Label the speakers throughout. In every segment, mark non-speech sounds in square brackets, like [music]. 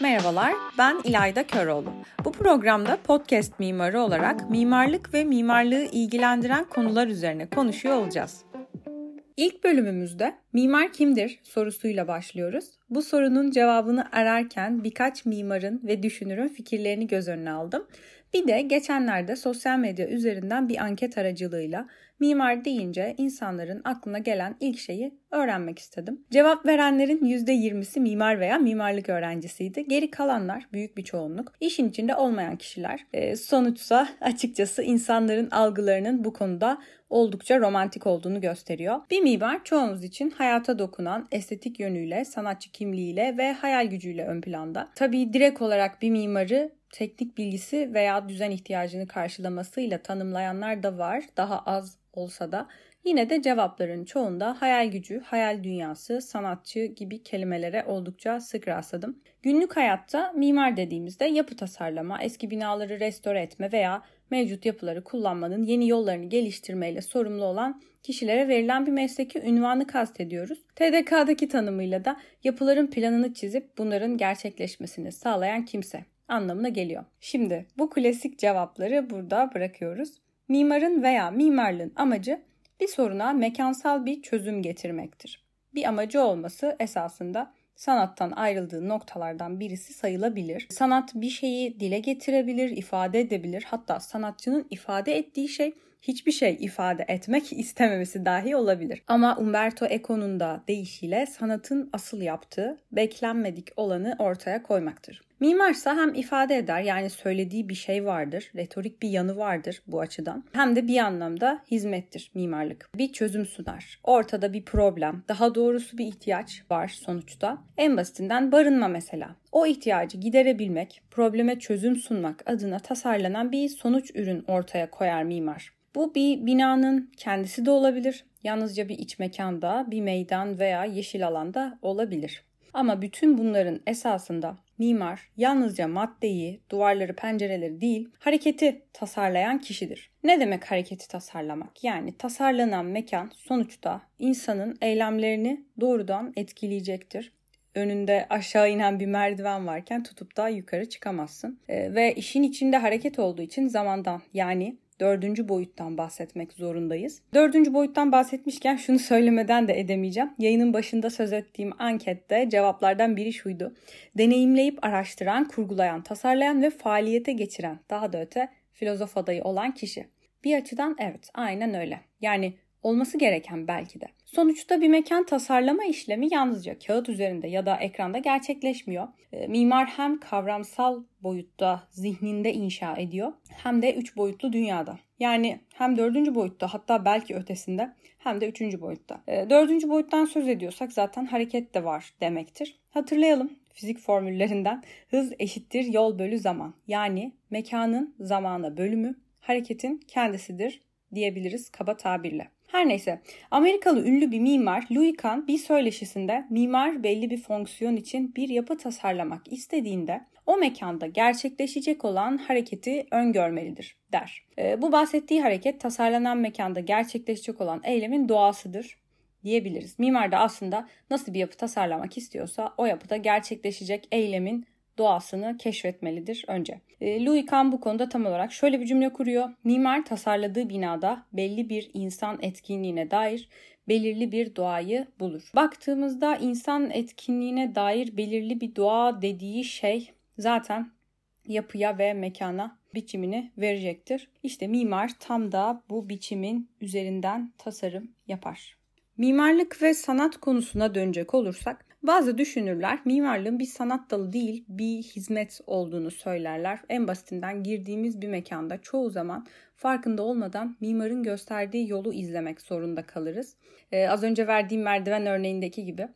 Speaker 1: Merhabalar, ben İlayda Köroğlu. Bu programda podcast mimarı olarak mimarlık ve mimarlığı ilgilendiren konular üzerine konuşuyor olacağız. İlk bölümümüzde mimar kimdir sorusuyla başlıyoruz. Bu sorunun cevabını ararken birkaç mimarın ve düşünürün fikirlerini göz önüne aldım. Bir de geçenlerde sosyal medya üzerinden bir anket aracılığıyla mimar deyince insanların aklına gelen ilk şeyi öğrenmek istedim. Cevap verenlerin %20'si mimar veya mimarlık öğrencisiydi. Geri kalanlar büyük bir çoğunluk işin içinde olmayan kişiler. E, sonuçsa açıkçası insanların algılarının bu konuda oldukça romantik olduğunu gösteriyor. Bir mimar çoğunuz için hayata dokunan estetik yönüyle, sanatçı kimliğiyle ve hayal gücüyle ön planda. Tabii direkt olarak bir mimarı teknik bilgisi veya düzen ihtiyacını karşılamasıyla tanımlayanlar da var. Daha az olsa da yine de cevapların çoğunda hayal gücü, hayal dünyası, sanatçı gibi kelimelere oldukça sık rastladım. Günlük hayatta mimar dediğimizde yapı tasarlama, eski binaları restore etme veya mevcut yapıları kullanmanın yeni yollarını geliştirmeyle sorumlu olan kişilere verilen bir mesleki ünvanı kastediyoruz. TDK'daki tanımıyla da yapıların planını çizip bunların gerçekleşmesini sağlayan kimse anlamına geliyor. Şimdi bu klasik cevapları burada bırakıyoruz. Mimarın veya mimarlığın amacı bir soruna mekansal bir çözüm getirmektir. Bir amacı olması esasında sanattan ayrıldığı noktalardan birisi sayılabilir. Sanat bir şeyi dile getirebilir, ifade edebilir. Hatta sanatçının ifade ettiği şey hiçbir şey ifade etmek [laughs] istememesi dahi olabilir. Ama Umberto Eco'nun da deyişiyle sanatın asıl yaptığı beklenmedik olanı ortaya koymaktır. Mimarsa hem ifade eder yani söylediği bir şey vardır, retorik bir yanı vardır bu açıdan. Hem de bir anlamda hizmettir mimarlık. Bir çözüm sunar. Ortada bir problem, daha doğrusu bir ihtiyaç var sonuçta. En basitinden barınma mesela. O ihtiyacı giderebilmek, probleme çözüm sunmak adına tasarlanan bir sonuç ürün ortaya koyar mimar. Bu bir binanın kendisi de olabilir. Yalnızca bir iç mekanda, bir meydan veya yeşil alanda olabilir. Ama bütün bunların esasında mimar yalnızca maddeyi, duvarları, pencereleri değil, hareketi tasarlayan kişidir. Ne demek hareketi tasarlamak? Yani tasarlanan mekan sonuçta insanın eylemlerini doğrudan etkileyecektir önünde aşağı inen bir merdiven varken tutup da yukarı çıkamazsın. E, ve işin içinde hareket olduğu için zamandan yani dördüncü boyuttan bahsetmek zorundayız. Dördüncü boyuttan bahsetmişken şunu [laughs] söylemeden de edemeyeceğim. Yayının başında söz ettiğim ankette cevaplardan biri şuydu. Deneyimleyip araştıran, kurgulayan, tasarlayan ve faaliyete geçiren, daha da öte filozof adayı olan kişi. Bir açıdan evet, aynen öyle. Yani olması gereken belki de. Sonuçta bir mekan tasarlama işlemi yalnızca kağıt üzerinde ya da ekranda gerçekleşmiyor. E, mimar hem kavramsal boyutta zihninde inşa ediyor hem de üç boyutlu dünyada. Yani hem dördüncü boyutta hatta belki ötesinde hem de üçüncü boyutta. E, dördüncü boyuttan söz ediyorsak zaten hareket de var demektir. Hatırlayalım fizik formüllerinden hız eşittir yol bölü zaman. Yani mekanın zamana bölümü hareketin kendisidir diyebiliriz kaba tabirle. Her neyse Amerikalı ünlü bir mimar Louis Kahn bir söyleşisinde mimar belli bir fonksiyon için bir yapı tasarlamak istediğinde o mekanda gerçekleşecek olan hareketi öngörmelidir der. E, bu bahsettiği hareket tasarlanan mekanda gerçekleşecek olan eylemin doğasıdır diyebiliriz. Mimar da aslında nasıl bir yapı tasarlamak istiyorsa o yapıda gerçekleşecek eylemin doğasını keşfetmelidir önce. E, Louis Kahn bu konuda tam olarak şöyle bir cümle kuruyor. Mimar tasarladığı binada belli bir insan etkinliğine dair belirli bir doğayı bulur. Baktığımızda insan etkinliğine dair belirli bir doğa dediği şey zaten yapıya ve mekana biçimini verecektir. İşte mimar tam da bu biçimin üzerinden tasarım yapar. Mimarlık ve sanat konusuna dönecek olursak bazı düşünürler mimarlığın bir sanat dalı değil bir hizmet olduğunu söylerler. En basitinden girdiğimiz bir mekanda çoğu zaman farkında olmadan mimarın gösterdiği yolu izlemek zorunda kalırız. Ee, az önce verdiğim merdiven örneğindeki gibi.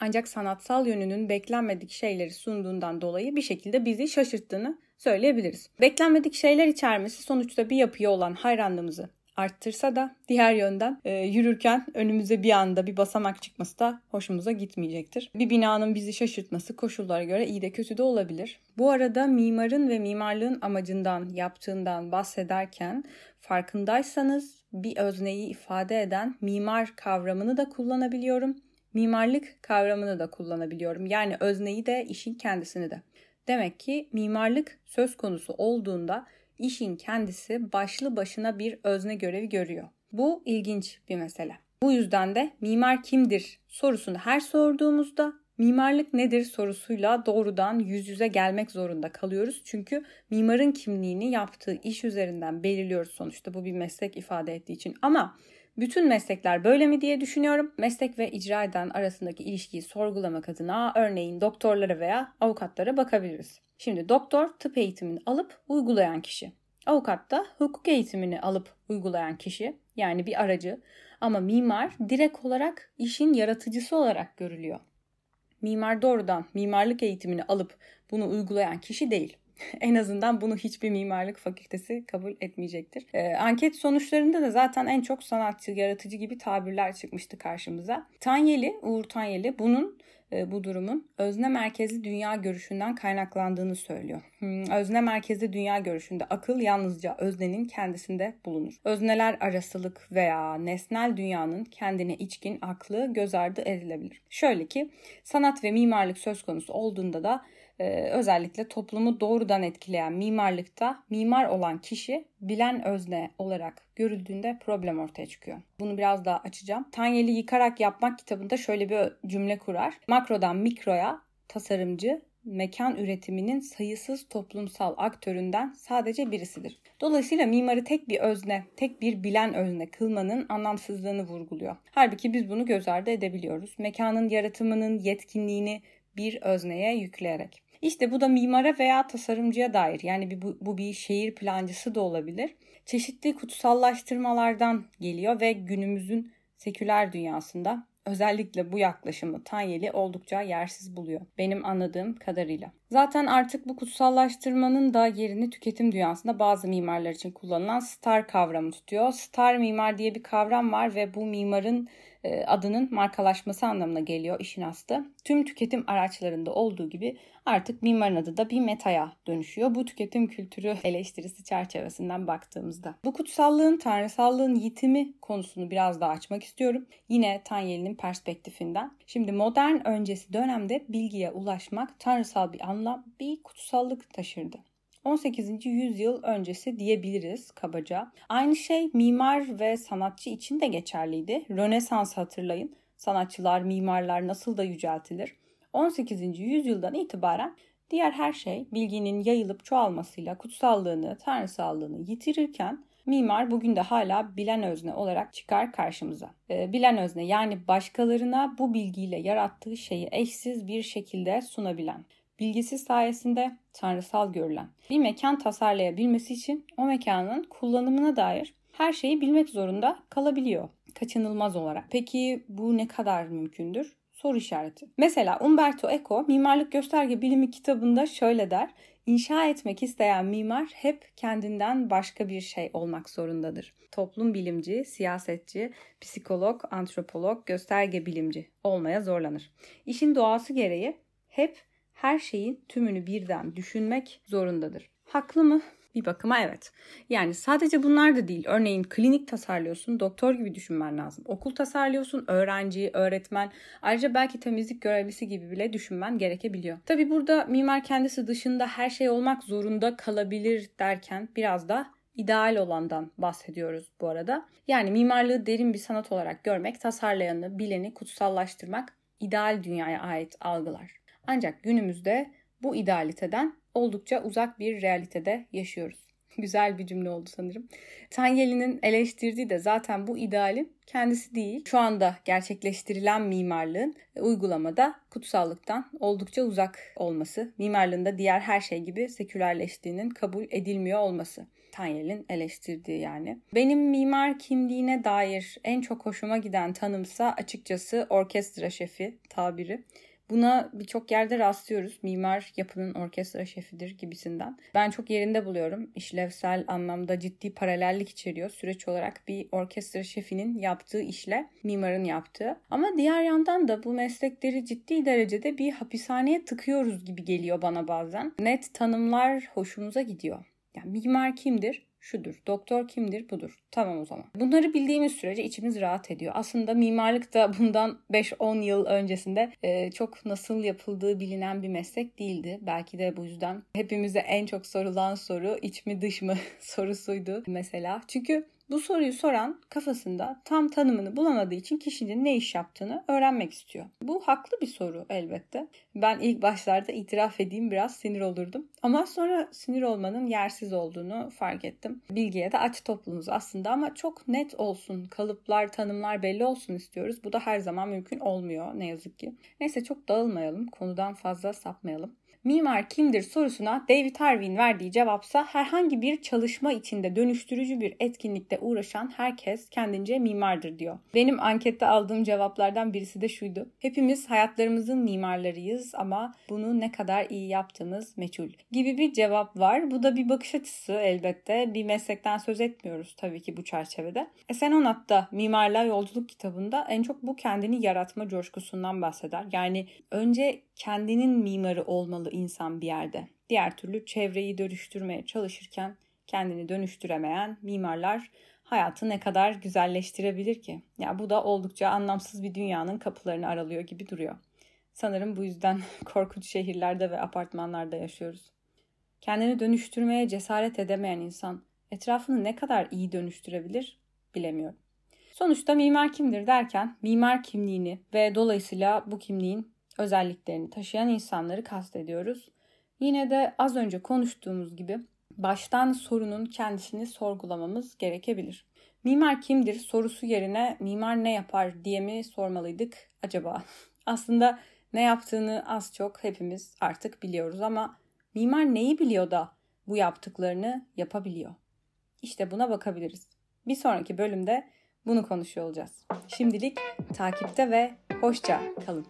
Speaker 1: Ancak sanatsal yönünün beklenmedik şeyleri sunduğundan dolayı bir şekilde bizi şaşırttığını söyleyebiliriz. Beklenmedik şeyler içermesi sonuçta bir yapıya olan hayranlığımızı arttırsa da diğer yönden e, yürürken önümüze bir anda bir basamak çıkması da hoşumuza gitmeyecektir. Bir binanın bizi şaşırtması koşullara göre iyi de kötü de olabilir. Bu arada mimarın ve mimarlığın amacından, yaptığından bahsederken farkındaysanız bir özneyi ifade eden mimar kavramını da kullanabiliyorum. mimarlık kavramını da kullanabiliyorum. Yani özneyi de işin kendisini de. Demek ki mimarlık söz konusu olduğunda işin kendisi başlı başına bir özne görevi görüyor. Bu ilginç bir mesele. Bu yüzden de mimar kimdir sorusunu her sorduğumuzda mimarlık nedir sorusuyla doğrudan yüz yüze gelmek zorunda kalıyoruz. Çünkü mimarın kimliğini yaptığı iş üzerinden belirliyoruz sonuçta bu bir meslek ifade ettiği için. Ama bütün meslekler böyle mi diye düşünüyorum. Meslek ve icra eden arasındaki ilişkiyi sorgulamak adına örneğin doktorlara veya avukatlara bakabiliriz. Şimdi doktor tıp eğitimini alıp uygulayan kişi. Avukat da hukuk eğitimini alıp uygulayan kişi yani bir aracı ama mimar direkt olarak işin yaratıcısı olarak görülüyor. Mimar doğrudan mimarlık eğitimini alıp bunu uygulayan kişi değil. [laughs] en azından bunu hiçbir mimarlık fakültesi kabul etmeyecektir. Ee, anket sonuçlarında da zaten en çok sanatçı, yaratıcı gibi tabirler çıkmıştı karşımıza. Tanyeli, Uğur Tanyeli bunun e, bu durumun özne merkezli dünya görüşünden kaynaklandığını söylüyor. Hmm, özne merkezli dünya görüşünde akıl yalnızca öznenin kendisinde bulunur. Özneler arasılık veya nesnel dünyanın kendine içkin aklı göz ardı edilebilir. Şöyle ki sanat ve mimarlık söz konusu olduğunda da ee, özellikle toplumu doğrudan etkileyen mimarlıkta mimar olan kişi bilen özne olarak görüldüğünde problem ortaya çıkıyor. Bunu biraz daha açacağım. Tanyeli Yıkarak Yapmak kitabında şöyle bir cümle kurar. Makrodan mikroya tasarımcı mekan üretiminin sayısız toplumsal aktöründen sadece birisidir. Dolayısıyla mimarı tek bir özne, tek bir bilen özne kılmanın anlamsızlığını vurguluyor. Halbuki biz bunu göz ardı edebiliyoruz. Mekanın yaratımının yetkinliğini bir özneye yükleyerek. İşte bu da mimara veya tasarımcıya dair yani bu, bu bir şehir plancısı da olabilir. Çeşitli kutsallaştırmalardan geliyor ve günümüzün seküler dünyasında özellikle bu yaklaşımı Tanyeli oldukça yersiz buluyor benim anladığım kadarıyla. Zaten artık bu kutsallaştırmanın da yerini tüketim dünyasında bazı mimarlar için kullanılan star kavramı tutuyor. Star mimar diye bir kavram var ve bu mimarın e, adının markalaşması anlamına geliyor işin aslı. Tüm tüketim araçlarında olduğu gibi artık mimarın adı da bir metaya dönüşüyor. Bu tüketim kültürü eleştirisi çerçevesinden baktığımızda. Bu kutsallığın, tanrısallığın yitimi konusunu biraz daha açmak istiyorum. Yine Tanyeli'nin perspektifinden. Şimdi modern öncesi dönemde bilgiye ulaşmak tanrısal bir anlam, bir kutsallık taşırdı. 18. yüzyıl öncesi diyebiliriz kabaca. Aynı şey mimar ve sanatçı için de geçerliydi. Rönesans hatırlayın. Sanatçılar, mimarlar nasıl da yüceltilir. 18. yüzyıldan itibaren diğer her şey bilginin yayılıp çoğalmasıyla kutsallığını, tanrısallığını yitirirken mimar bugün de hala bilen özne olarak çıkar karşımıza. Ee, bilen özne yani başkalarına bu bilgiyle yarattığı şeyi eşsiz bir şekilde sunabilen bilgisi sayesinde tanrısal görülen bir mekan tasarlayabilmesi için o mekanın kullanımına dair her şeyi bilmek zorunda kalabiliyor kaçınılmaz olarak. Peki bu ne kadar mümkündür? Soru işareti. Mesela Umberto Eco Mimarlık Gösterge Bilimi kitabında şöyle der. İnşa etmek isteyen mimar hep kendinden başka bir şey olmak zorundadır. Toplum bilimci, siyasetçi, psikolog, antropolog, gösterge bilimci olmaya zorlanır. İşin doğası gereği hep her şeyin tümünü birden düşünmek zorundadır. Haklı mı? Bir bakıma evet. Yani sadece bunlar da değil. Örneğin klinik tasarlıyorsun, doktor gibi düşünmen lazım. Okul tasarlıyorsun, öğrenci, öğretmen, ayrıca belki temizlik görevlisi gibi bile düşünmen gerekebiliyor. Tabi burada mimar kendisi dışında her şey olmak zorunda kalabilir derken biraz da ideal olandan bahsediyoruz bu arada. Yani mimarlığı derin bir sanat olarak görmek, tasarlayanı, bileni kutsallaştırmak ideal dünyaya ait algılar. Ancak günümüzde bu idealiteden oldukça uzak bir realitede yaşıyoruz. [laughs] Güzel bir cümle oldu sanırım. Tanyeli'nin eleştirdiği de zaten bu idealin kendisi değil. Şu anda gerçekleştirilen mimarlığın uygulamada kutsallıktan oldukça uzak olması. Mimarlığında diğer her şey gibi sekülerleştiğinin kabul edilmiyor olması. Tanyel'in eleştirdiği yani. Benim mimar kimliğine dair en çok hoşuma giden tanımsa açıkçası orkestra şefi tabiri. Buna birçok yerde rastlıyoruz. Mimar yapının orkestra şefidir gibisinden. Ben çok yerinde buluyorum. İşlevsel anlamda ciddi paralellik içeriyor. Süreç olarak bir orkestra şefinin yaptığı işle mimarın yaptığı. Ama diğer yandan da bu meslekleri ciddi derecede bir hapishaneye tıkıyoruz gibi geliyor bana bazen. Net tanımlar hoşumuza gidiyor. Yani mimar kimdir? Şudur. Doktor kimdir? Budur. Tamam o zaman. Bunları bildiğimiz sürece içimiz rahat ediyor. Aslında mimarlık da bundan [laughs] 5-10 yıl öncesinde e, çok nasıl yapıldığı bilinen bir meslek değildi. Belki de bu yüzden hepimize en çok sorulan soru iç mi dış mı [laughs] sorusuydu mesela. Çünkü bu soruyu soran kafasında tam tanımını bulamadığı için kişinin ne iş yaptığını öğrenmek istiyor. Bu haklı bir soru elbette. Ben ilk başlarda itiraf edeyim biraz sinir olurdum. Ama sonra sinir olmanın yersiz olduğunu fark ettim. Bilgiye de aç toplumuz aslında ama çok net olsun, kalıplar, tanımlar belli olsun istiyoruz. Bu da her zaman mümkün olmuyor ne yazık ki. Neyse çok dağılmayalım, konudan fazla sapmayalım. Mimar kimdir sorusuna David Harvey'in verdiği cevapsa herhangi bir çalışma içinde dönüştürücü bir etkinlikte uğraşan herkes kendince mimardır diyor. Benim ankette aldığım cevaplardan birisi de şuydu. Hepimiz hayatlarımızın mimarlarıyız ama bunu ne kadar iyi yaptığımız meçhul gibi bir cevap var. Bu da bir bakış açısı elbette. Bir meslekten söz etmiyoruz tabii ki bu çerçevede. Esen Onat da Mimarlığa Yolculuk kitabında en çok bu kendini yaratma coşkusundan bahseder. Yani önce kendinin mimarı olmalı insan bir yerde. Diğer türlü çevreyi dönüştürmeye çalışırken kendini dönüştüremeyen mimarlar hayatı ne kadar güzelleştirebilir ki? Ya bu da oldukça anlamsız bir dünyanın kapılarını aralıyor gibi duruyor. Sanırım bu yüzden [laughs] korkunç şehirlerde ve apartmanlarda yaşıyoruz. Kendini dönüştürmeye cesaret edemeyen insan etrafını ne kadar iyi dönüştürebilir bilemiyorum. Sonuçta mimar kimdir derken mimar kimliğini ve dolayısıyla bu kimliğin özelliklerini taşıyan insanları kastediyoruz. Yine de az önce konuştuğumuz gibi baştan sorunun kendisini sorgulamamız gerekebilir. Mimar kimdir sorusu yerine mimar ne yapar diye mi sormalıydık acaba? [laughs] Aslında ne yaptığını az çok hepimiz artık biliyoruz ama mimar neyi biliyor da bu yaptıklarını yapabiliyor? İşte buna bakabiliriz. Bir sonraki bölümde bunu konuşuyor olacağız. Şimdilik takipte ve hoşça kalın.